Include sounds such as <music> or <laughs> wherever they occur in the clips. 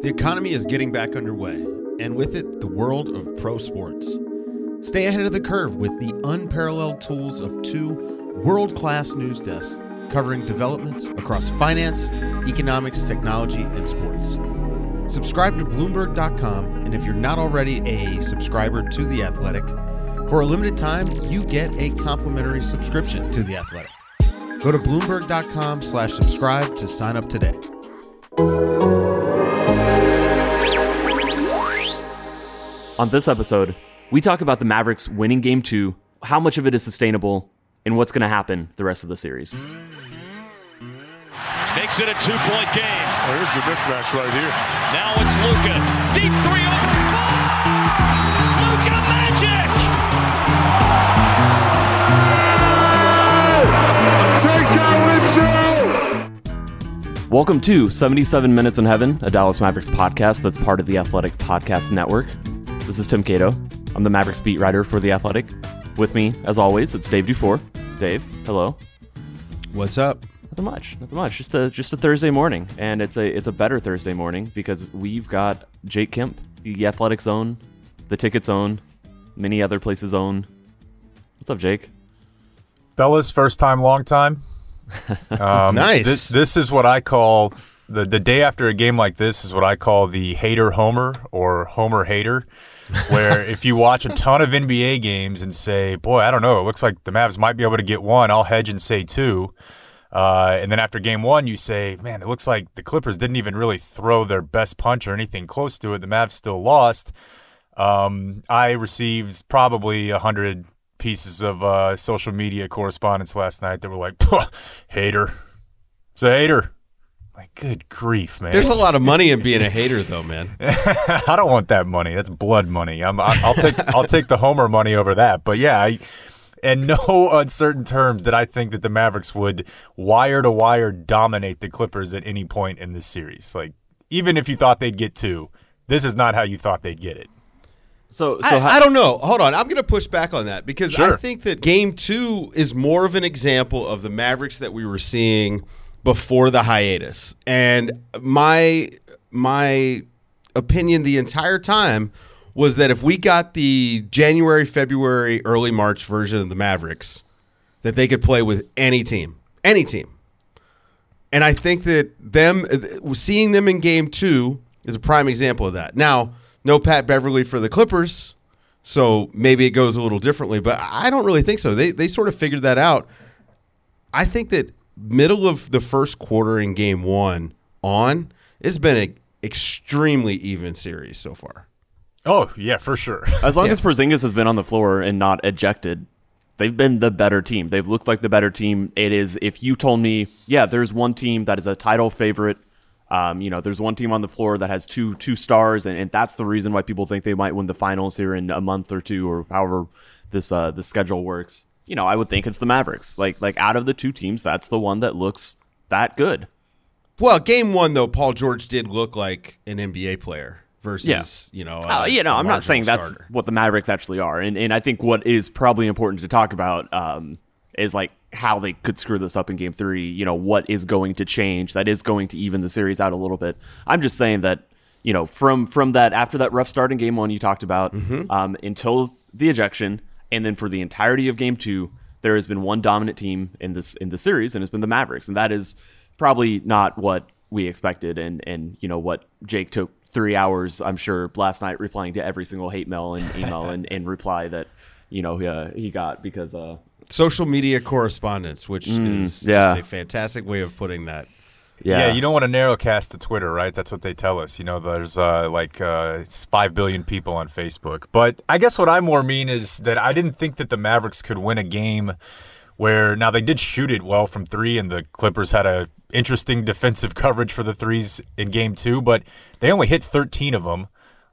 The economy is getting back underway, and with it, the world of pro sports. Stay ahead of the curve with the unparalleled tools of two world class news desks covering developments across finance, economics, technology, and sports. Subscribe to Bloomberg.com, and if you're not already a subscriber to The Athletic, for a limited time, you get a complimentary subscription to The Athletic. Go to Bloomberg.com slash subscribe to sign up today. On this episode, we talk about the Mavericks winning game two, how much of it is sustainable, and what's going to happen the rest of the series. Makes it a two point game. Oh, here's the mismatch right here. Now it's Luka. Deep three over. Luka Magic! Welcome to 77 Minutes in Heaven, a Dallas Mavericks podcast that's part of the Athletic Podcast Network. This is Tim Cato. I'm the Mavericks beat writer for The Athletic. With me, as always, it's Dave Dufour. Dave, hello. What's up? Nothing much. Nothing much. Just a just a Thursday morning, and it's a it's a better Thursday morning because we've got Jake Kemp, the Athletic Zone, the Ticket Zone, many other places own. What's up, Jake? Fellas, first time, long time. <laughs> Um, Nice. This, this is what I call the the day after a game like this is what I call the hater homer or homer hater. Where if you watch a ton of NBA games and say, "Boy, I don't know, it looks like the Mavs might be able to get one," I'll hedge and say two. Uh, and then after game one, you say, "Man, it looks like the Clippers didn't even really throw their best punch or anything close to it. The Mavs still lost." Um, I received probably a hundred pieces of uh, social media correspondence last night that were like, "Hater, it's a hater." Like, good grief, man! There's a lot of money in being a hater, though, man. <laughs> I don't want that money. That's blood money. I'm, I- I'll take I'll take the Homer money over that. But yeah, I, in no <laughs> uncertain terms did I think that the Mavericks would wire to wire dominate the Clippers at any point in this series. Like, even if you thought they'd get two, this is not how you thought they'd get it. So so I, how- I don't know. Hold on. I'm going to push back on that because I think that game two is more of an example of the Mavericks that we were seeing before the hiatus. And my my opinion the entire time was that if we got the January, February, early March version of the Mavericks, that they could play with any team, any team. And I think that them seeing them in game two is a prime example of that. Now, no Pat Beverley for the Clippers, so maybe it goes a little differently, but I don't really think so. They they sort of figured that out. I think that middle of the first quarter in game one on, it's been an extremely even series so far. Oh yeah, for sure. <laughs> As long Yeah. as Porzingis has been on the floor and not ejected, they've been the better team. They've looked like the better team. It is if you told me, yeah, there's one team that is a title favorite. Um, you know, there's one team on the floor that has two two stars, and, and that's the reason why people think they might win the finals here in a month or two, or however this uh, the schedule works. You know, I would think it's the Mavericks. Like like out of the two teams, that's the one that looks that good. Well, game one though, Paul George did look like an NBA player versus Yeah. you know. Uh, you know, a I'm not saying marginal that's what the Mavericks actually are, and and I think what is probably important to talk about um, is like how they could screw this up in Game Three. You know, what is going to change that is going to even the series out a little bit. I'm just saying that you know from from that after that rough start in Game One you talked about Mm-hmm. um, until the ejection, and then for the entirety of Game Two, there has been one dominant team in this in the series, and it's been the Mavericks, and that is probably not what we expected, and and you know what Jake took three hours, I'm sure, last night replying to every single hate mail and email and, and reply that you know uh, he got because uh, social media correspondence, which is Mm, yeah. just a fantastic way of putting that. Yeah, Yeah, you don't want to narrowcast to Twitter, right? That's what they tell us. You know, there's uh, like uh, five billion people on Facebook. But I guess what I more mean is that I didn't think that the Mavericks could win a game where now they did shoot it well from three, and the Clippers had a interesting defensive <laughs> coverage for the threes in game two, but they only hit 13 of them.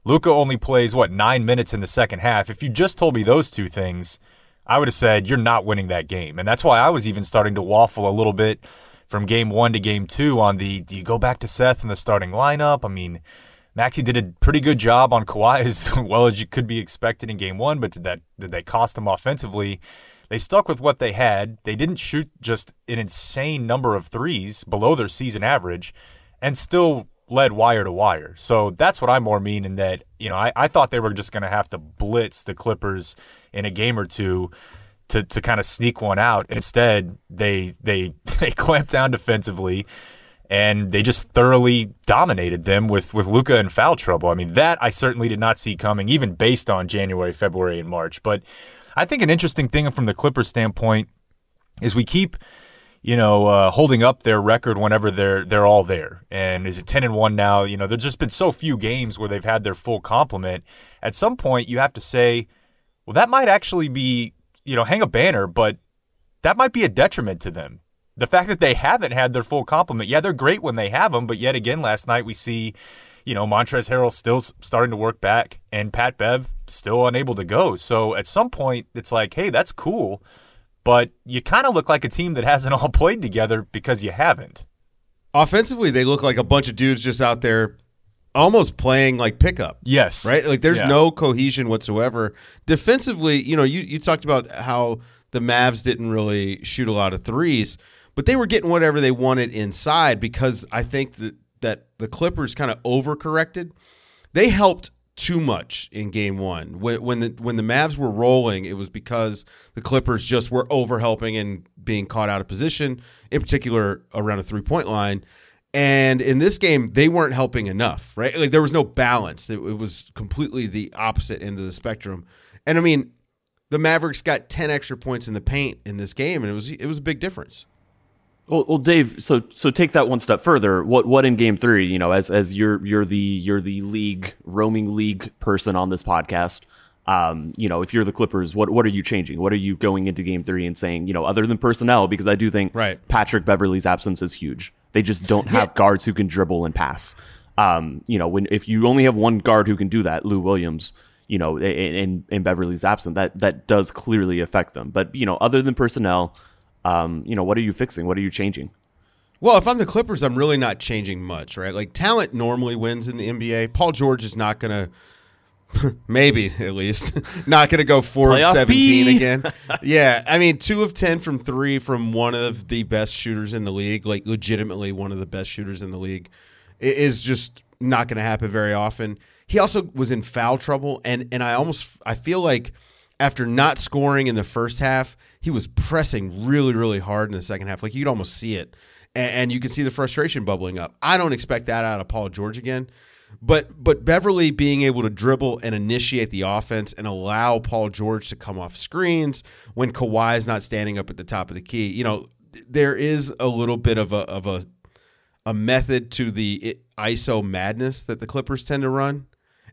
Luka only plays what nine minutes in the second half. If you just told me those two things, I would have said you're not winning that game, and that's why I was even starting to waffle a little bit from game one to game two on the do you go back to Seth in the starting lineup? I mean, Maxi did a pretty good job on Kawhi <laughs> as well as you could be expected in game one, but did that did they cost them offensively? They stuck with what they had. They didn't shoot just an insane number of threes below their season average and still led wire to wire. So that's what I more mean in that, you know, I, I thought they were just to have to blitz the Clippers in a game or two to, to kind of sneak one out. Instead, they they <laughs> they clamped down defensively and they just thoroughly dominated them with with Luka in foul trouble. I mean, that I certainly did not see coming, even based on January, February, and March. But I think an interesting thing from the Clippers standpoint is we keep you know, uh, holding up their record whenever they're they're all there. And is it ten and one now? You know, there's just been so few games where they've had their full complement. At some point, you have to say, well, that might actually be, you know, hang a banner, but that might be a detriment to them. The fact that they haven't had their full complement, yeah, they're great when they have them, but yet again, last night we see, you know, Montrezl Harrell still starting to work back, and Pat Bev still unable to go. So at some point, it's like, hey, that's cool but you kind of look like a team that hasn't <laughs> all played together because you haven't. Offensively, they look like a bunch of dudes just out there almost playing like pickup. Yes. Right? Like there's Yeah. no cohesion whatsoever. Defensively, you know, you, you talked about how the Mavs didn't really shoot a lot of threes, but they were getting whatever they wanted inside because I think that that the Clippers kind of overcorrected. They helped too much in game one. When, when the when the Mavs were rolling, it was because the Clippers just were overhelping and being caught out of position, in particular around a three point line. And in this game, they weren't helping enough, right? Like there was no balance. It, it was completely the opposite end of the spectrum. And I mean, the Mavericks got ten extra points in the paint in this game, and it was it was a big difference. Well, well, Dave. So, so take that one step further. What, what in Game Three? You know, as as you're you're the you're the league roaming league person on this podcast. Um, you know, if you're the Clippers, what what are you changing? What are you going into Game Three and saying? You know, other than personnel, because I do think Right. Patrick Beverley's absence is huge. They just don't have guards who can dribble and pass. Um, you know, when if you only have one guard who can do that, Lou Williams, you know, and and Beverley's absent, that that does clearly affect them. But you know, other than personnel, um, you know, what are you fixing? What are you changing? Well, if I'm the Clippers, I'm really not changing much, right? Like talent normally wins in the NBA. Paul George is not going to, <laughs> maybe at least, <laughs> not going to go four Playoff of seventeen P. again. <laughs> yeah, I mean, two of ten from three from one of the best shooters in the league, like legitimately one of the best shooters in the league, i- is just not going to happen very often. He also was in foul trouble, and and I almost I feel like after not scoring in the first half, he was pressing really really hard in the second half. Like you could almost see it and, and you can see the frustration bubbling up. I don't expect that out of Paul George again. But but Beverley being able to dribble and initiate the offense and allow Paul George to come off screens when Kawhi is not standing up at the top of the key, you know, there is a little bit of a of a a method to the ISO madness that the Clippers tend to run,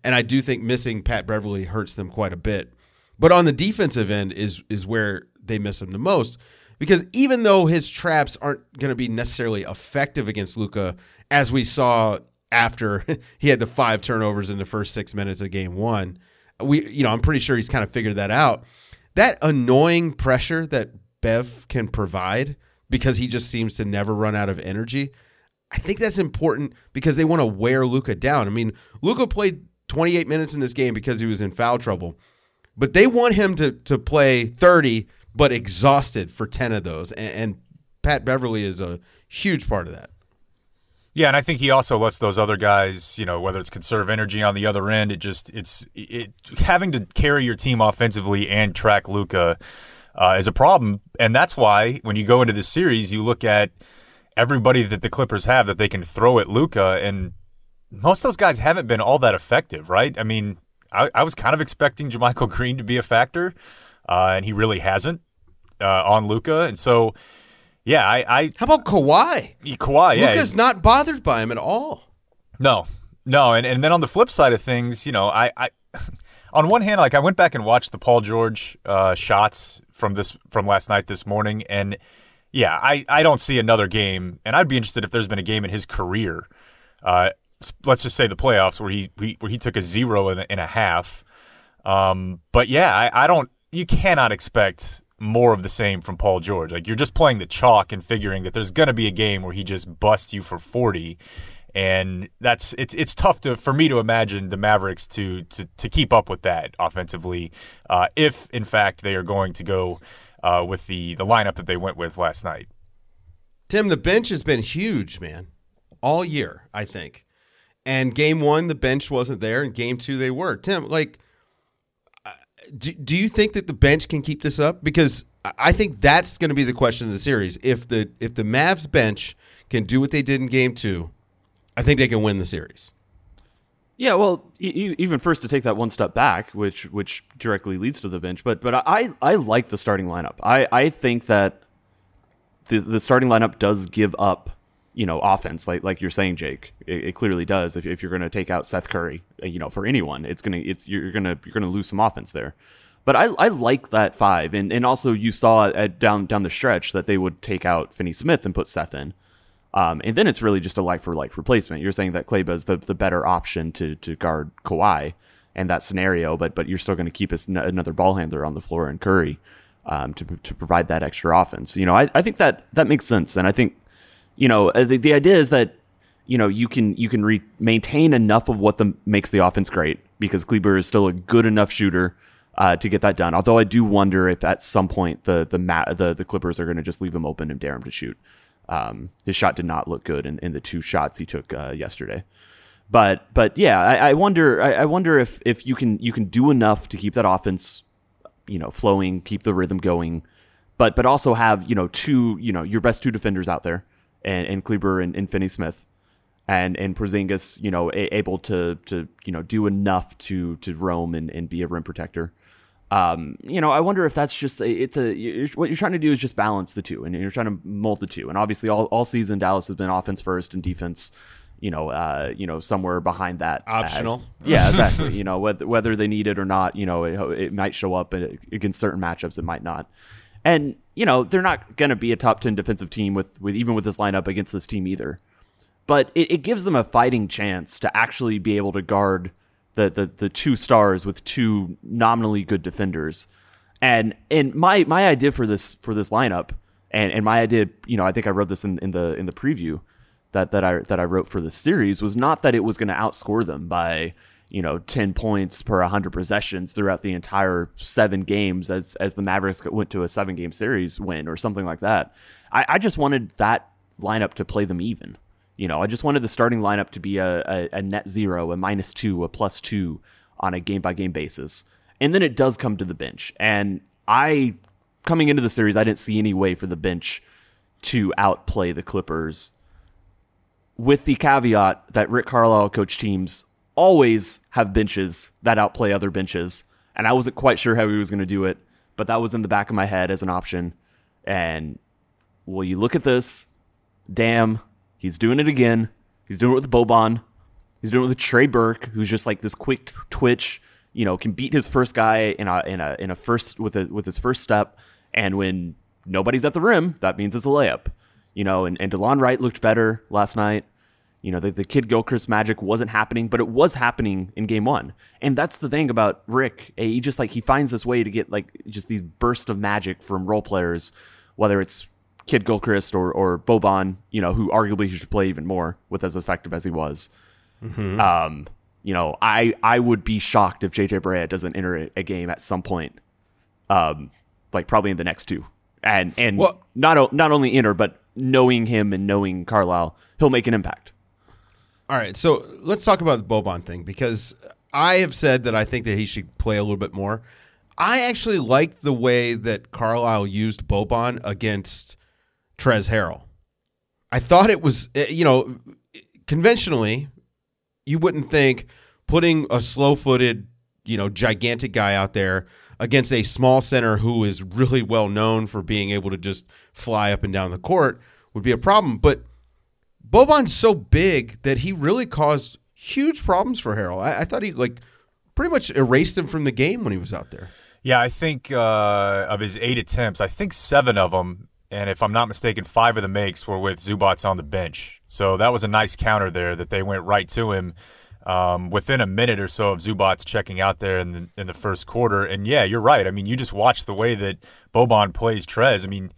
and I do think missing Pat Beverley hurts them quite a bit. But on the defensive end is is where they miss him the most because even though his traps aren't going to be necessarily effective against Luka, as we saw after <laughs> he had the five turnovers in the first six minutes of game one, we you know I'm pretty sure he's kind of figured that out. That annoying pressure that Bev can provide because he just seems to never run out of energy. I think that's important because they want to wear Luka down. I mean, Luka played 28 minutes in this game because he was in foul trouble, but they want him to to play 30 but exhausted for 10 of those. And, and Pat Beverley is a huge part of that. Yeah, and I think he also lets those other guys, you know, whether it's conserve energy on the other end, it just it's it having to carry your team offensively and track Luka uh, is a problem, and that's why when you go into this series, you look at everybody that the Clippers have that they can throw at Luka, and most of those guys haven't been all that effective, right? I mean, I, I was kind of expecting JaMychal Green to be a factor, uh, and he really hasn't uh, on Luka, and so. Yeah, I, I How about Kawhi? Kawhi. Yeah, Luka's not bothered by him at all. No, no, and and then on the flip side of things, you know, I, I <laughs> on one hand, like I went back and watched the Paul George uh, shots from this from last night, this morning, and yeah, I I don't see another game, and I'd be interested if there's been a game in his career, uh, let's just say the playoffs where he, he where he took a zero and a, and a half. Um, but yeah, I, I don't. You cannot expect more of the same from Paul George. Like you're just playing the chalk and figuring that there's going to be a game where he just busts you for 40 and that's it's it's tough to for me to imagine the Mavericks to to to keep up with that offensively uh, if in fact they are going to go uh, with the the lineup that they went with last night. Tim, the bench has been huge, man, all year. I think And game one, the bench wasn't there, and game two, they were. Tim, like, do, do you think that the bench can keep this up? Because I- think that's going to be the question of the series. If the if the Mavs bench can do what they did in game two, I think they can win the series. Yeah, well, even first to take that one step back, which which directly leads to the bench, but but I I like the starting lineup. I I think that the the starting lineup does give up, you know, offense like like you're saying, Jake. It, it clearly does. If, if you're going to take out Seth Curry, uh, you know, for anyone, it's gonna it's you're gonna you're gonna lose some offense there. But I, I like that five, and, and also you saw at down down the stretch that they would take out Finney Smith and put Seth in. Um, and then it's really just a like for like replacement. You're saying that Kleber is the, the better option to to guard Kawhi and that scenario, but but you're still going to keep us another ball handler on the floor and Curry um, to to provide that extra offense. You know, I, I think that that makes sense, and I think you know uh, the, the idea is that you know you can you can re- maintain enough of what the, makes the offense great because Kleber is still a good enough shooter uh, to get that done. Although I do wonder if at some point the the ma- the, the Clippers are going to just leave him open and dare him to shoot. Um, his shot did not look good in, in the two shots he took uh, yesterday. But but yeah, I, I wonder I, I wonder if if you can you can do enough to keep that offense you know flowing, keep the rhythm going, but but also have you know two you know your best two defenders out there and, and Kleber and, and Finney Smith and and Porzingis, you know, a, able to to you know do enough to to roam and, and be a rim protector. Um, you know, I wonder if that's just a, it's a you're, what you're trying to do is just balance the two, and you're trying to mold the two. And obviously, all, all season Dallas has been offense first and defense, you know, uh, you know, somewhere behind that Optional. as- yeah, <laughs> exactly. you know, whether whether they need it or not, you know, it, it might show up against certain matchups, it might not. And you know, they're not going to be a top ten defensive team with with even with this lineup against this team either but it, it gives them a fighting chance to actually be able to guard the, the the two stars with two nominally good defenders. And and my my idea for this for this lineup and, and my idea, you know, I think I wrote this in, in the in the preview that, that I that I wrote for the series was not that it was going to outscore them by you know ten points per hundred possessions throughout the entire seven games as as the Mavericks went to a seven game series win or something like that. I, I just wanted that lineup to play them even. You know, I just wanted the starting lineup to be a, a, a net zero, a minus two, a plus two on a game by game basis. And then it does come to the bench. And I, coming into the series, I didn't see any way for the bench to outplay the Clippers, with the caveat that Rick Carlisle coach teams always have benches that outplay other benches. And I wasn't quite sure how he was going to do it, but that was in the back of my head as an option. And well, you look at this, damn, he's doing it again. He's doing it with Boban. He's doing it with Trey Burke, who's just like this quick twitch. You know, can beat his first guy in a in a in a first with a with his first step. And when nobody's at the rim, that means it's a layup. You know, and, and Delon Wright looked better last night. You know, the, the Kidd-Gilchrist magic wasn't happening, but it was happening in game one. And that's the thing about Rick. Eh, He just like he finds this way to get like just these bursts of magic from role players, whether it's Kidd-Gilchrist or or Boban, you know, who arguably should play even more with as effective as he was. Um, you know, I I would be shocked if JJ Barea doesn't enter a, a game at some point, um, like probably in the next two, and and Well- not not only enter, but knowing him and knowing Carlisle, he'll make an impact. All right, so let's talk about the Boban thing because I have said that I think that he should play a little bit more. I actually liked the way that Carlisle used Boban against Trez Harrell. I thought it was, eh, you know, conventionally, you wouldn't think putting a slow-footed, you know, gigantic guy out there against a small center who is really well known for being able to just fly up and down the court would be a problem. But Boban's so big that he really caused huge problems for Harrell. I, I thought he like pretty much erased him from the game when he was out there. Yeah, I think uh, of his eight attempts, I think seven of them, and if I'm not mistaken, five of the makes were with Zubac on the bench. So that was a nice counter there that they went right to him um, within a minute or so of Zubac checking out there in the, in the first quarter. And yeah, you're right. I mean, you just watch the way that Boban plays Trez. I mean,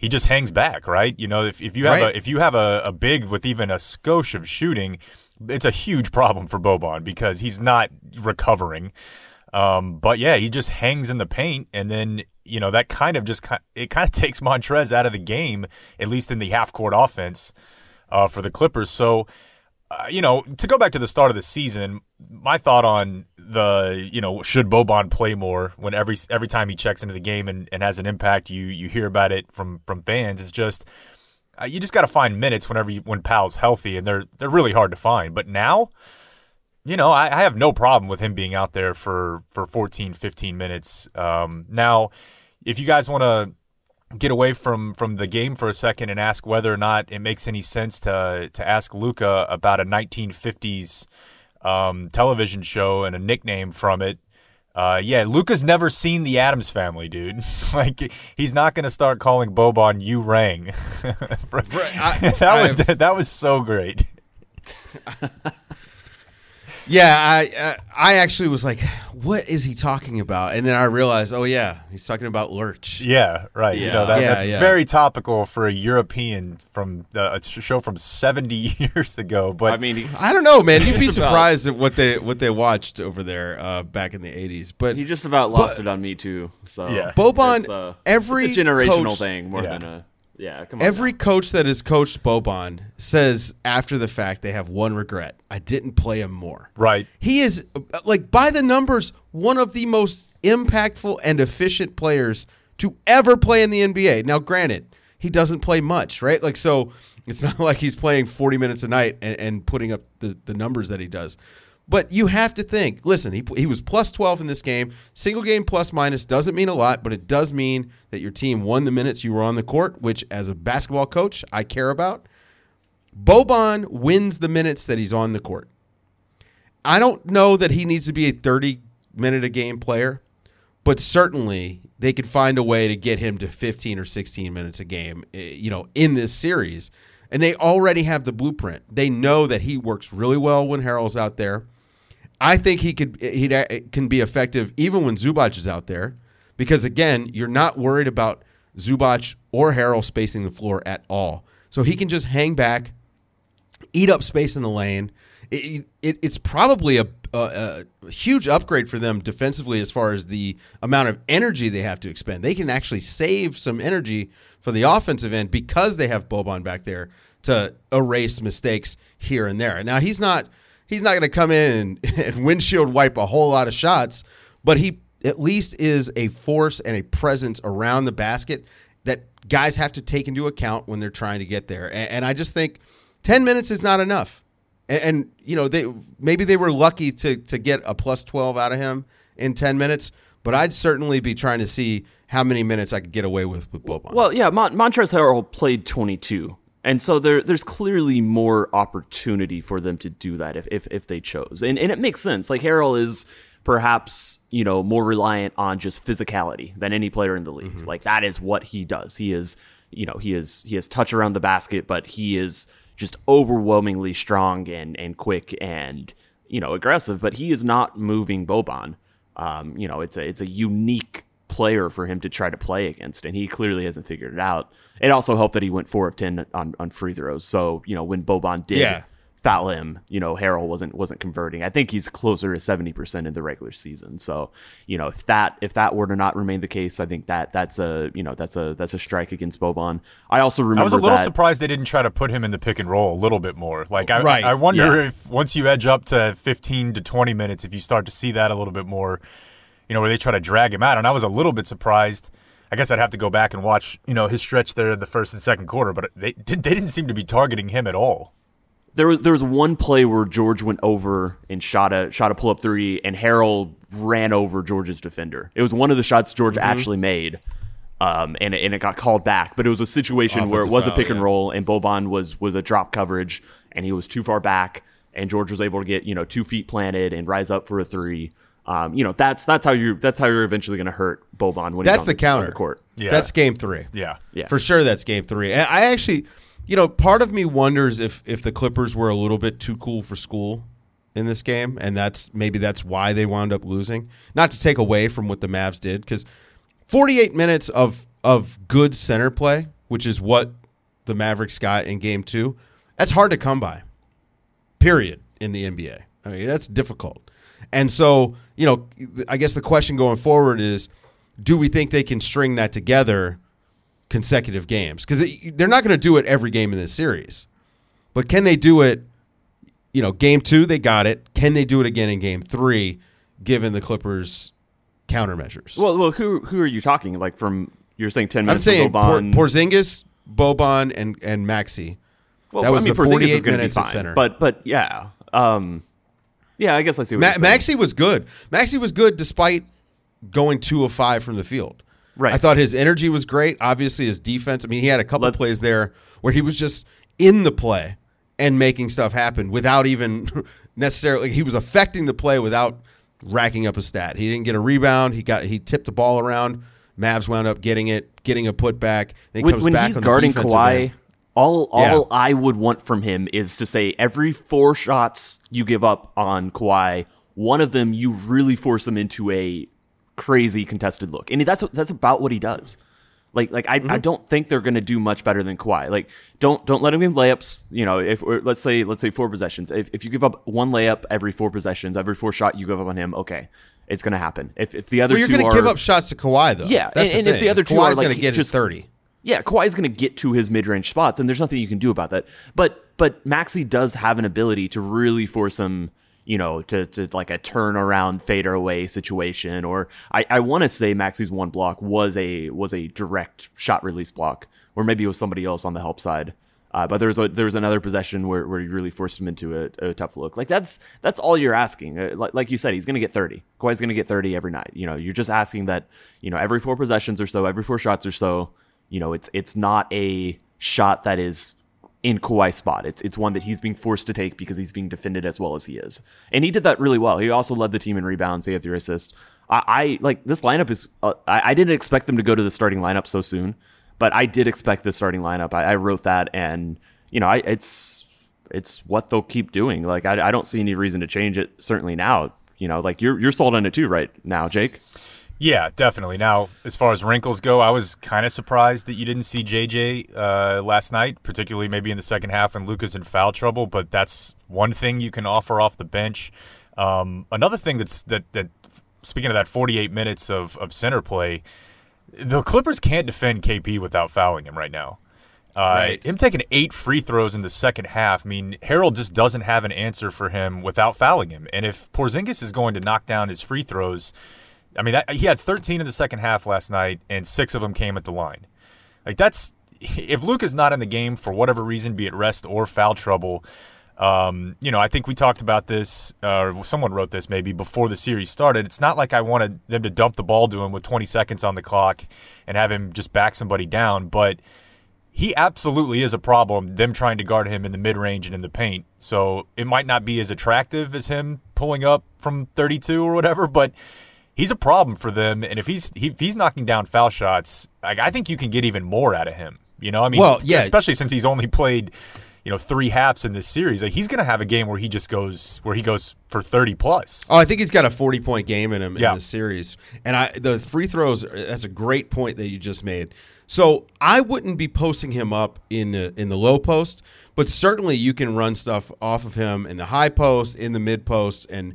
he just hangs back, right? You know, if, if you have Right. a if you have a, a big with even a skosh of shooting, it's a huge problem for Boban because he's not recovering. Um, but yeah, he just hangs in the paint, and then you know that kind of just it kind of <laughs> takes Montrez out of the game, at least in the half court offense uh, for the Clippers. So uh, you know, to go back to the start of the season, my thought on the, you know, should Boban play more when every every time he checks into the game and, and has an impact, you you hear about it from from fans. it's just uh, you just got to find minutes whenever you, when Powell's healthy, and they're they're really hard to find. But now, you know, I, I have no problem with him being out there for for 14, 15 minutes. Um, now, if you guys want to get away from from the game for a second and ask whether or not it makes any sense to to ask Luka about a 1950s um, television show and a nickname from it. Uh, yeah, Luka's never seen the Addams Family, dude. <laughs> like he's not going to start calling Boban "you rang." <laughs> That was <laughs> that was so great. Yeah, I uh, I actually was like, what is he talking about? And then I realized, oh yeah, he's talking about Lurch. Yeah, right. You know that, Yeah, that's yeah. very topical for a European from the, a show from 70 <laughs> years ago. But I mean, he, I don't know, man. You'd be Just about- surprised at what they what they watched over there uh, back in the '80s. But he just about lost But- it on me too. So Yeah. Boban, it's, uh, every it's a generational coach- thing more Yeah. than a yeah. Come on, Every now. coach that has coached Boban says after the fact they have one regret: I didn't play him more. right, He is like by the numbers one of the most impactful and efficient players to ever play in the NBA. Now, granted, he doesn't play much, right? Like so, it's <laughs> not like he's playing forty minutes a night and, and putting up the, the numbers that he does. But you have to think. Listen, he he was plus twelve in this game. Single game plus minus doesn't mean a lot, but it does mean that your team won the minutes you were on the court, which as a basketball coach I care about. Boban wins the minutes that he's on the court. I don't know that he needs to be a 30 minute a game player, but certainly they could find a way to get him to 15 or 16 minutes a game, eh, you know, in this series. And they already have the blueprint. They know that he works really well when Harrell's out there. I think he could he uh, can be effective even when Zubac is out there because again, you're not worried about Zubac or Harrell spacing the floor at all. So he can just hang back, eat up space in the lane. It, it, it's probably a, a, a huge upgrade for them defensively as far as the amount of energy they have to expend. They can actually save some energy for the offensive end because they have Boban back there to erase mistakes here and there. Now he's not he's not going to come in and, <laughs> and windshield wipe a whole lot of shots, but he at least is a force and a presence around the basket that guys have to take into account when they're trying to get there. And, and I just think 10 minutes is not enough. And, and, you know, they maybe they were lucky to to get a plus 12 out of him in 10 minutes, but I'd certainly be trying to see how many minutes I could get away with with Boban. Well, yeah, Mon- Montrezl Harrell played 22. And so there, there's clearly more opportunity for them to do that if, if, if they chose. And, and it makes sense. Like Harrell is perhaps, you know, more reliant on just physicality than any player in the league. Like that is what he does. He is, you know, he is he has touch around the basket, but he is just overwhelmingly strong and, and quick and, you know, aggressive, but he is not moving Boban. Um, you know, it's a it's a unique player for him to try to play against, and he clearly hasn't figured it out. It also helped that he went four of ten on, on free throws. So you know when Boban did Yeah. foul him, you know Harrell wasn't wasn't converting. I think he's closer to seventy percent in the regular season. So you know if that if that were to not remain the case, I think that that's a you know that's a that's a strike against Boban. I also remember I was a little that, surprised they didn't try to put him in the pick and roll a little bit more. Like I, Right. I wonder Yeah. if once you edge up to 15 to 20 minutes, if you start to see that a little bit more, you know, where they try to drag him out. And I was a little bit surprised. I guess I'd have to go back and watch, you know, his stretch there in the first and second quarter, but they did, they didn't seem to be targeting him at all. There was there was one play where George went over and shot a shot a pull up three, and Harrell ran over George's defender. It was one of the shots George Mm-hmm. actually made, um, and it, and it got called back. But it was a situation where it Offensive was a foul, pick and roll, and Boban was was a drop coverage, and he was too far back, and George was able to get you know two feet planted and rise up for a three. Um, you know that's that's how you that's how you're eventually going to hurt Boban when he's That's on the on counter. the court. Yeah. That's game three. Yeah. Yeah. For sure, that's game three. And I actually, you know, part of me wonders if if the Clippers were a little bit too cool for school in this game, and that's maybe that's why they wound up losing. Not to take away from what the Mavs did, because 48 minutes of of good center play, which is what the Mavericks got in game two, that's hard to come by. Period. In the NBA, I mean that's difficult. And so, you know, I guess the question going forward is do we think they can string that together consecutive games? Because they're not going to do it every game in this series. But can they do it you know, game two they got it. Can they do it again in game three, given the Clippers' countermeasures? Well, well, who who are you talking? Like from you're saying ten minutes I'm saying of Por- Boban. Porzingis, Boban, and and Maxi. well, that was I mean, the Porzingis 48 is minutes be at fine, center. But but yeah, um, yeah, I guess I see what Ma- you're saying. Maxi was good. Maxi was good despite going two of five from the field. Right. I thought his energy was great. Obviously, his defense. I mean, he had a couple Let- plays there where he was just in the play and making stuff happen without even <laughs> necessarily. He was affecting the play without racking up a stat. He didn't get a rebound. He got he tipped the ball around. Mavs wound up getting it, getting a putback. Then he when, comes when back he's guarding Kawhi. All all Yeah. I would want from him is to say every four shots you give up on Kawhi, one of them you really force him into a crazy contested look, and that's that's about what he does. Like like I, I Mm-hmm. don't think they're going to do much better than Kawhi. Like don't don't let him give layups. You know if let's say let's say four possessions. If if you give up one layup every four possessions, every four shot you give up on him, okay, it's going to happen. If if the other Well, you're two going are to give up shots to Kawhi though. Yeah, That's and- and if the other two are, Kawhi's like, going to get his just- thirty. Yeah, Kawhi's going to get to his mid-range spots, and there's nothing you can do about that. But but Maxi does have an ability to really force him, you know, to, to like a turnaround fader away situation. Or I, I want to say Maxi's one block was a was a direct shot release block, or maybe it was somebody else on the help side. Uh, but there's a, there was another possession where, where he really forced him into a, a tough look. Like that's that's all you're asking. Uh, like, like you said, he's going to get 30. Kawhi's going to get 30 every night. You know, you're just asking that. You know, every four possessions or so, every four shots or so. You know, it's it's not a shot that is in Kawhi's spot. It's it's one that he's being forced to take because he's being defended as well as he is, and he did that really well. He also led the team in rebounds. He had three assists. I, I like this lineup is. Uh, I, I didn't expect them to go to the starting lineup so soon, but I did expect the starting lineup. I, I wrote that, and you know, I, it's it's what they'll keep doing. Like I, I don't see any reason to change it. Certainly now, you know, like you're you're sold on it too, right now, Jake. Yeah, definitely. Now, as far as wrinkles go, I was kind of surprised that you didn't see JJ uh, last night, particularly maybe in the second half when Luka's in foul trouble. But that's one thing you can offer off the bench. Um, another thing that's that that speaking of that 48 minutes of of center play, the Clippers can't defend KP without fouling him right now. Uh, Right. Him taking eight free throws in the second half, I mean, Harrell just doesn't have an answer for him without fouling him. And if Porzingis is going to knock down his free throws, I mean, that, he had 13 in the second half last night, and six of them came at the line. Like that's <laughs> if Luke is not in the game for whatever reason, be it rest or foul trouble. Um, you know, I think we talked about this, uh, someone wrote this maybe before the series started. It's not like I wanted them to dump the ball to him with 20 seconds on the clock and have him just back somebody down, but he absolutely is a problem, them trying to guard him in the mid range and in the paint. So it might not be as attractive as him pulling up from 32 or whatever, but he's a problem for them. And if he's he, if he's knocking down foul shots, like, I think you can get even more out of him. You know, I mean, Well, yeah. especially since he's only played, you know, three halves in this series. Like, he's going to have a game where he just goes where he goes for 30 plus. Oh, I think he's got a 40 point game in him Yeah. in this series. And I the free throws that's a great point that you just made. So, I wouldn't be posting him up in the, in the low post, but certainly you can run stuff off of him in the high post, in the mid post, and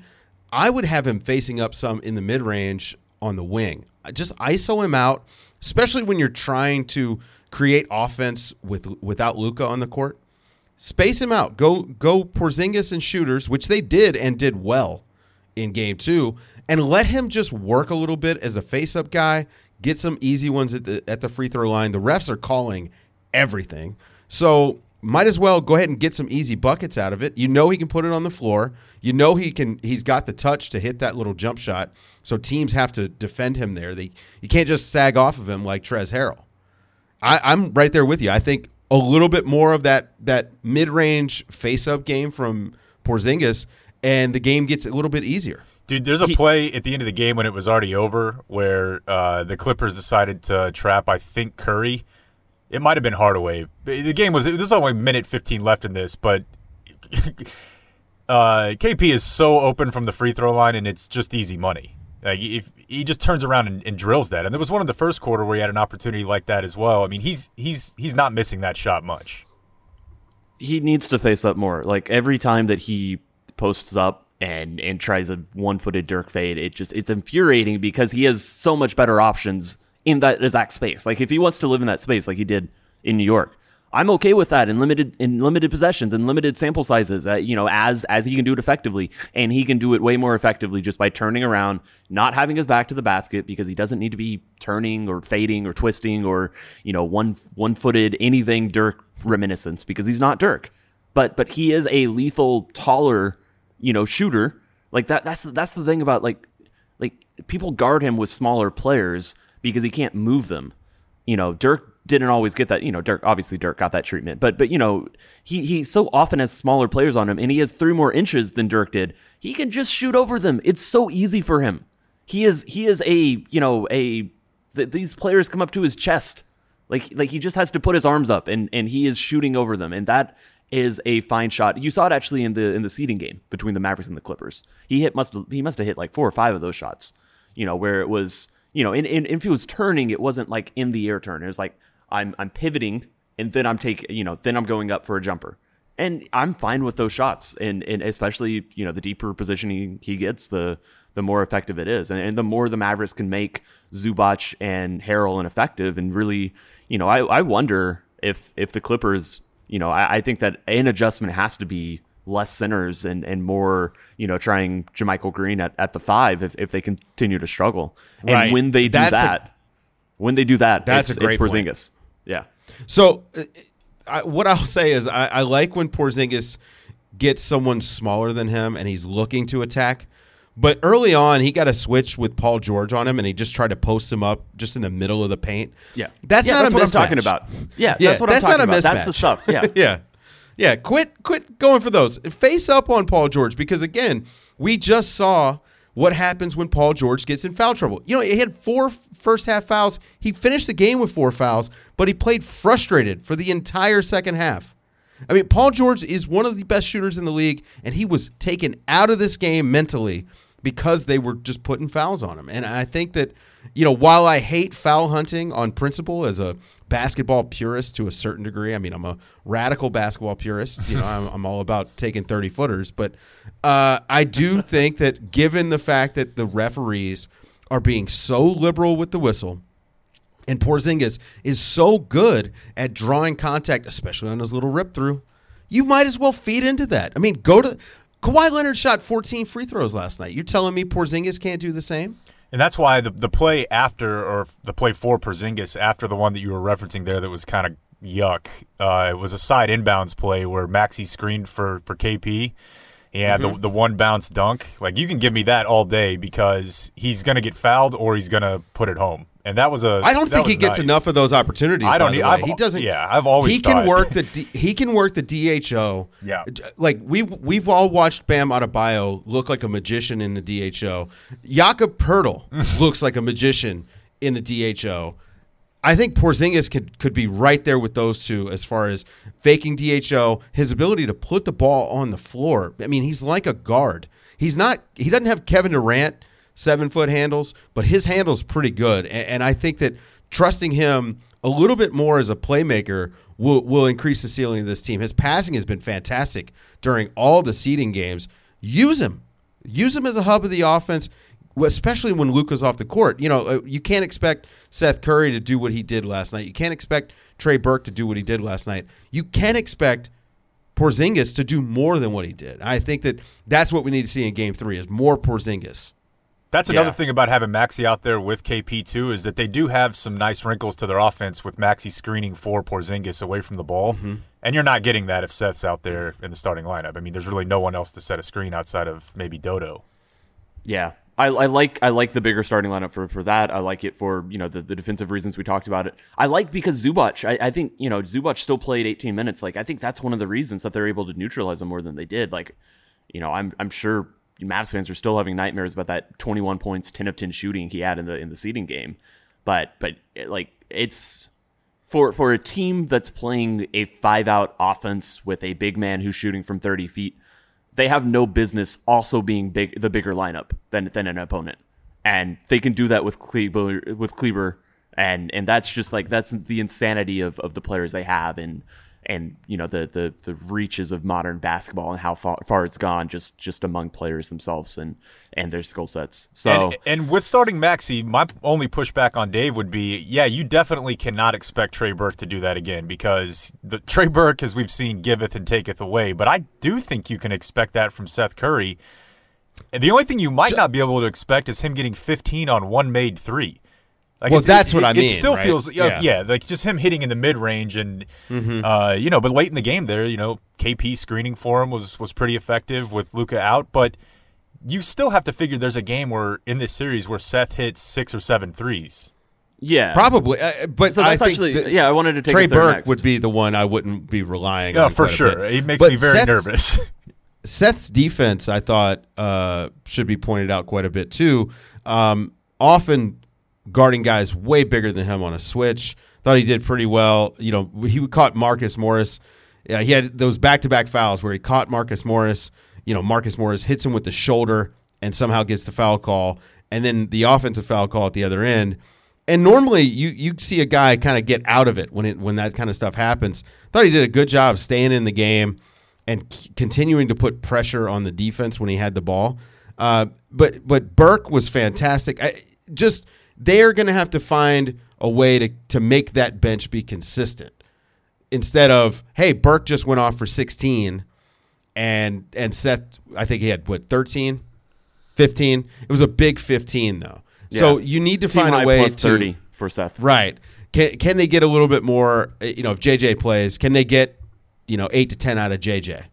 I would have him facing up some in the mid range on the wing. Just ISO him out, especially when you're trying to create offense with without Luka on the court. Space him out. Go go Porzingis and shooters, which they did and did well in game two, and let him just work a little bit as a face up guy. Get some easy ones at the at the free throw line. The refs are calling everything, so might as well go ahead and get some easy buckets out of it. You know he can put it on the floor. You know he can. He's got the touch to hit that little jump shot. So teams have to defend him there. They you can't just sag off of him like Trez Harrell. I, I'm right there with you. I think a little bit more of that that mid range face up game from Porzingis, and the game gets a little bit easier. Dude, there's a play at the end of the game when it was already over where uh, the Clippers decided to trap, I think, Curry. It might have been Hardaway. The game was there's only minute 15 left in this, but <laughs> uh, KP is so open from the free throw line, and it's just easy money. Like if he just turns around and, and drills that, and there was one in the first quarter where he had an opportunity like that as well. I mean, he's he's he's not missing that shot much. he needs to face up more. Like every time that he posts up and and tries a one footed Dirk fade, it just it's infuriating because he has so much better options in that exact space. Like if he wants to live in that space like he did in New York, I'm okay with that in limited in limited possessions and limited sample sizes. Uh, you know, as as he can do it effectively, and he can do it way more effectively just by turning around, not having his back to the basket because he doesn't need to be turning or fading or twisting or you know one one footed anything Dirk reminiscence because he's not Dirk, but but he is a lethal taller you know shooter like that. That's that's the thing about like like people guard him with smaller players because he can't move them. You know, Dirk didn't always get that. You know, Dirk obviously Dirk got that treatment, but but you know he he so often has smaller players on him, and he has three more inches than Dirk did. He can just shoot over them. It's so easy for him. He is he is a you know a th- these players come up to his chest. Like like he just has to put his arms up and and he is shooting over them, and that is a fine shot. You saw it actually in the in the seeding game between the Mavericks and the Clippers. He hit must he must have hit like four or five of those shots. You know where it was you know in, in if he was turning, it wasn't like in the air turn. It was like I'm I'm pivoting and then I'm taking you know then I'm going up for a jumper. And I'm fine with those shots, and, and especially you know the deeper positioning he, he gets, the the more effective it is, and, and the more the Mavericks can make Zubac and Harrell ineffective, and really, you know, I, I wonder if if the Clippers, you know, I, I think that an adjustment has to be less centers and, and more, you know, trying JaMychal Green at, at the five if, if they continue to struggle. And Right. when they do That's a- that, when they do that, That's it's, a great it's point. Porzingis. Yeah. So, uh, I, what I'll say is, I, I like when Porzingis gets someone smaller than him and he's looking to attack. But early on, he got a switch with Paul George on him, and he just tried to post him up just in the middle of the paint. Yeah. that's Yeah, not that's a what I'm talking about. Yeah, Yeah, that's what that's I'm talking not a about. That's the stuff. <laughs> Yeah. yeah. Yeah, quit quit going for those. Face up on Paul George because again, we just saw what happens when Paul George gets in foul trouble. You know, he had four first half fouls. He finished the game with four fouls, but he played frustrated for the entire second half. I mean, Paul George is one of the best shooters in the league, and he was taken out of this game mentally because they were just putting fouls on him. And I think that, you know, while I hate foul hunting on principle as a basketball purist to a certain degree, I mean, I'm a radical basketball purist. You know, <laughs> I'm, I'm all about taking 30 footers. But uh, I do <laughs> think that given the fact that the referees are being so liberal with the whistle, and Porzingis is so good at drawing contact, especially on his little rip through. You might as well feed into that. I mean, go to Kawhi Leonard shot 14 free throws last night. You're telling me Porzingis can't do the same? And that's why the the play after or the play for Porzingis after the one that you were referencing there that was kind of yuck. Uh, it was a side inbounds play where Maxi screened for for KP. Yeah, Mm-hmm. the the one bounce dunk. Like you can give me that all day because he's gonna get fouled or he's gonna put it home. And that was a. I don't think he gets nice. enough of those opportunities. I don't by the need- way. I've- he doesn't. yeah, I've always He can thought- work the. D, he can work the DHO. Yeah. Like we we've all watched Bam Adebayo look like a magician in the DHO. Jakob Poeltl <laughs> looks like a magician in the DHO. I think Porzingis could could be right there with those two as far as faking DHO, his ability to put the ball on the floor. I mean, he's like a guard. He's not. He doesn't have Kevin Durant seven foot handles, but his handle's pretty good. And, and I think that trusting him a little bit more as a playmaker will will increase the ceiling of this team. His passing has been fantastic during all the seeding games. Use him. Use him as a hub of the offense, especially when Luka's off the court. You know, uh, you can't expect Seth Curry to do what he did last night. You can't expect Trey Burke to do what he did last night. You can expect Porzingis to do more than what he did. I think that that's what we need to see in Game Three is more Porzingis. That's another Yeah. thing about having Maxi out there with KP too is that they do have some nice wrinkles to their offense with Maxi screening for Porzingis away from the ball, Mm-hmm. and you're not getting that if Seth's out there in the starting lineup. I mean, there's really no one else to set a screen outside of maybe Dodo. Yeah. I, I like I like the bigger starting lineup for, for that. I like it for you know the, the defensive reasons we talked about it. I like because Zubac. I, I think you know Zubac still played 18 minutes. Like I think that's one of the reasons that they're able to neutralize him more than they did. Like you know I'm I'm sure Mavs fans are still having nightmares about that 21 points, 10 of 10 shooting he had in the in the seeding game. But but it, like it's for for a team that's playing a five out offense with a big man who's shooting from 30 feet, they have no business also being big the bigger lineup than than an opponent. And they can do that with Kleber with Kleber and and that's just like that's the insanity of, of the players they have and and you know the the the reaches of modern basketball and how far, far it's gone just just among players themselves and and their skill sets. So and, and with starting Maxi, my only pushback on Dave would be, yeah, you definitely cannot expect Trey Burke to do that again because the <laughs> Trey Burke, as we've seen, giveth and taketh away. But I do think you can expect that from Seth Curry. And the only thing you might not be able to expect is him getting 15 on one made three. Like Well, it's- that's what it, I It still right? feels, yeah, Yeah. yeah, like just him hitting in the mid range, and Mm-hmm. uh, you know, but late in the game there, you know, KP screening for him was was pretty effective with Luka out, but you still have to figure there's a game where in this series where Seth hits six or seven threes. yeah, Probably, uh, but So I that's think actually that yeah. I wanted to take Trey Burke next. would be the one I wouldn't be relying Yeah, on. for sure. bit. It makes But me very Seth's- nervous. <laughs> Seth's defense, I thought, uh, should be pointed out quite a bit too. Um, often guarding guys way bigger than him on a switch. Thought he did pretty well. You know, he caught Marcus Morris. Yeah, he had those back-to-back fouls where he caught Marcus Morris. You know, Marcus Morris hits him with the shoulder and somehow gets the foul call, and then the offensive foul call at the other end. And normally, you you see a guy kind of get out of it when it when that kind of stuff happens. Thought he did a good job staying in the game and c- continuing to put pressure on the defense when he had the ball. Uh, but but Burke was fantastic. I, just they're going to have to find a way to to make that bench be consistent instead of hey Burke just went off for 16 and and Seth I think he had what 13 15 it was a big 15 though. So you need to Team find a way plus to thirty for Seth. Right. Can can they get a little bit more? uh, You know, if JJ plays, can they get you know eight to ten out of JJ?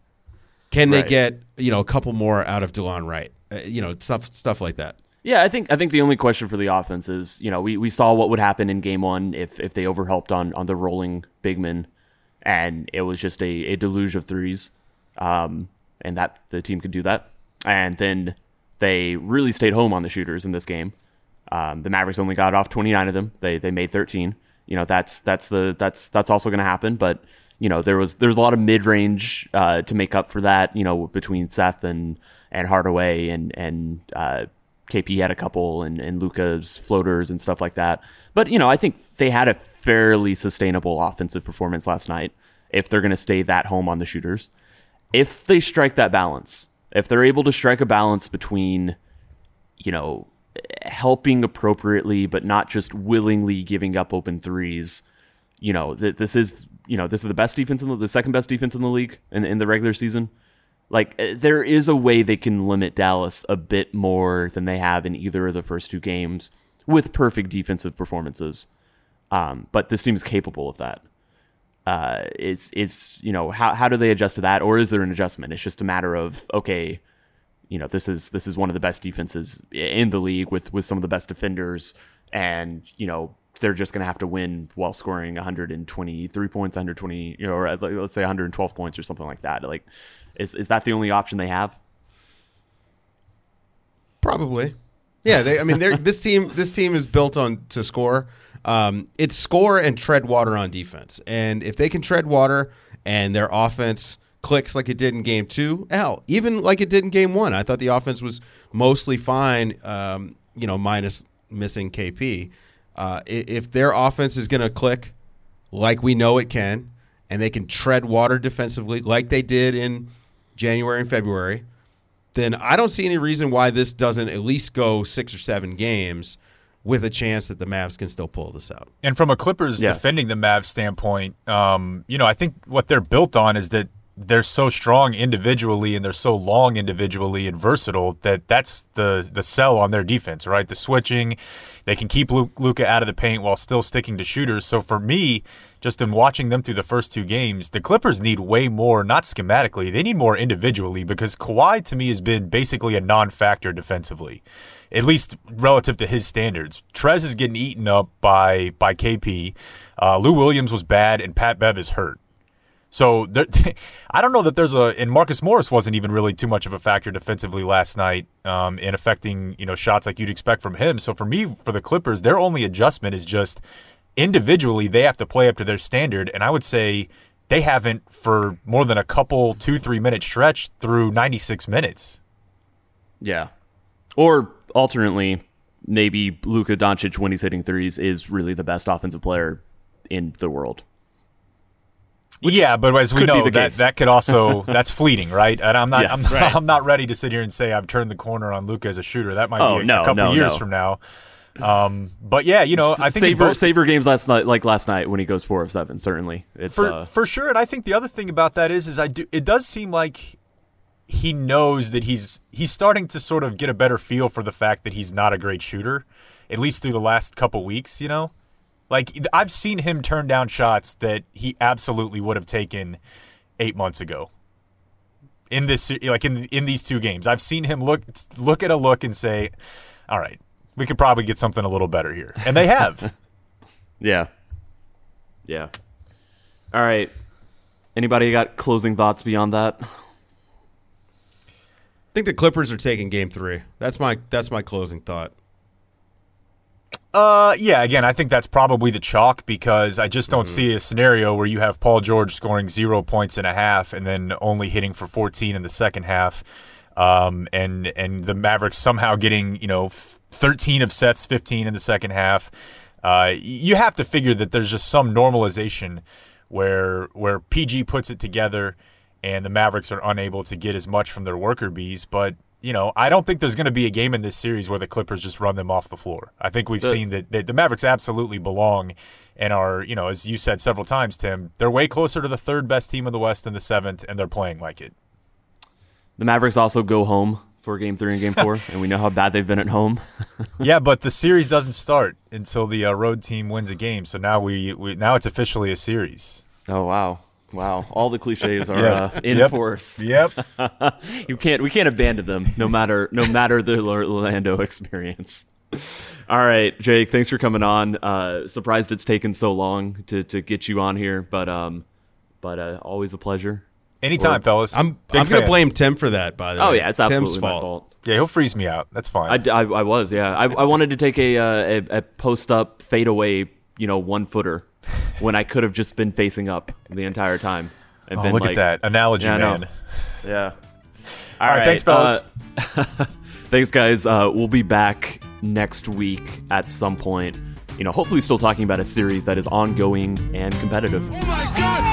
Can they Right. get you know a couple more out of Delon Wright? Uh, you know, stuff stuff like that. Yeah, I think I think the only question for the offense is, you know, we, we saw what would happen in game one if if they overhelped on on the rolling big men, and it was just a, a deluge of threes, um, and that the team could do that, and then they really stayed home on the shooters in this game. Um, the Mavericks only got off 29 of them. They they made 13. You know that's that's the that's that's also going to happen. But you know there was there's a lot of mid range uh, to make up for that. You know between Seth and and Hardaway and and uh, KP had a couple and and Luka's floaters and stuff like that. But you know I think they had a fairly sustainable offensive performance last night. If they're going to stay that home on the shooters, if they strike that balance, if they're able to strike a balance between you know, helping appropriately, but not just willingly giving up open threes. You know, th- this is you know this is the best defense in the, the second best defense in the league in, in the regular season. Like eh, there is a way they can limit Dallas a bit more than they have in either of the first two games with perfect defensive performances. Um, but this team is capable of that. Uh, it's it's you know how how do they adjust to that, or is there an adjustment? It's just a matter of okay, you know this is this is one of the best defenses in the league with with some of the best defenders and you know they're just going to have to win while scoring 123 points 120 you know or uh, let's say 112 points or something like that like is is that the only option they have Probably. Yeah, they, I mean, they're, this team this team is built on to score. Um, it's score and tread water on defense, and if they can tread water and their offense clicks like it did in game two, hell, even like it did in game one, I thought the offense was mostly fine. Um, you know, minus missing KP. Uh, if their offense is going to click like we know it can, and they can tread water defensively like they did in January and February, then I don't see any reason why this doesn't at least go six or seven games with a chance that the Mavs can still pull this out. And from a Clippers Yeah. defending the Mavs standpoint, um, you know, I think what they're built on is that they're so strong individually and they're so long individually and versatile that that's the the sell on their defense, right? The switching, they can keep Luka out of the paint while still sticking to shooters. So for me, just in watching them through the first two games, the Clippers need way more, not schematically, they need more individually because Kawhi to me has been basically a non-factor defensively at least relative to his standards. Trez is getting eaten up by by KP. Uh, Lou Williams was bad, and Pat Bev is hurt. So there, <laughs> I don't know that there's a and Marcus Morris wasn't even really too much of a factor defensively last night um, in affecting you know shots like you'd expect from him. So for me, for the Clippers, their only adjustment is just individually they have to play up to their standard, and I would say they haven't for more than a couple two three minute stretch through 96 minutes. yeah or alternately maybe Luka Doncic when he's hitting threes is really the best offensive player in the world yeah, but as we know, that case. that could also <laughs> that's fleeting, right? And I'm not, Yes. I'm, not Right. I'm not ready to sit here and say I've turned the corner on Luka as a shooter. That might Oh, be a, no, a couple no, years no. from now. Um, but yeah, you know, I think in savor both- savor games last night, like last night when he goes four of seven. Certainly, it's for uh, for sure. And I think the other thing about that is, is I do. It does seem like he knows that he's he's starting to sort of get a better feel for the fact that he's not a great shooter, at least through the last couple weeks. You know, like I've seen him turn down shots that he absolutely would have taken eight months ago. In this, like in in these two games, I've seen him look look at a look and say, "All right, we could probably get something a little better here," and they have. <laughs> yeah, yeah. All right. Anybody got closing thoughts beyond that? I think the Clippers are taking Game Three. That's my that's my closing thought. Uh, yeah. Again, I think that's probably the chalk because I just don't see a scenario where you have Paul George scoring zero points in a half and then only hitting for 14 in the second half, um, and and the Mavericks somehow getting you know f- 13 of Seth's 15 in the second half. Uh, you have to figure that there's just some normalization where where PG puts it together and the Mavericks are unable to get as much from their worker bees. But you know, I don't think there's going to be a game in this series where the Clippers just run them off the floor. I think we've seen that, that the Mavericks absolutely belong and are, you know, as you said several times, Tim, they're way closer to the third best team in the West than the seventh, and they're playing like it. The Mavericks also go home for Game Three and Game Four, <laughs> and we know how bad they've been at home. <laughs> yeah, but the series doesn't start until the uh, road team wins a game. So now we, we now it's officially a series. Oh wow, wow! All the cliches are Yeah. uh, in Yep. force. Yep. <laughs> you can't we can't abandon them no matter no matter the Orlando experience. All right, Jake, thanks for coming on. Uh, surprised it's taken so long to, to get you on here, but um, but uh, always a pleasure. Anytime, fellas. I'm Big I'm gonna blame Tim for that. By the way, Oh yeah, it's Tim's absolutely my fault. Yeah, he'll freeze me out. That's fine. I, I, I was yeah. I, I wanted to take a uh, a, a post up fade away, you know, one footer, when I could have just been facing up the entire time. And oh, been look like, at that analogy, Yeah, man. Yeah. <laughs> All right, thanks, fellas. uh, <laughs> thanks, guys. Uh, we'll be back next week at some point. You know, hopefully, still talking about a series that is ongoing and competitive. Oh my God! Oh!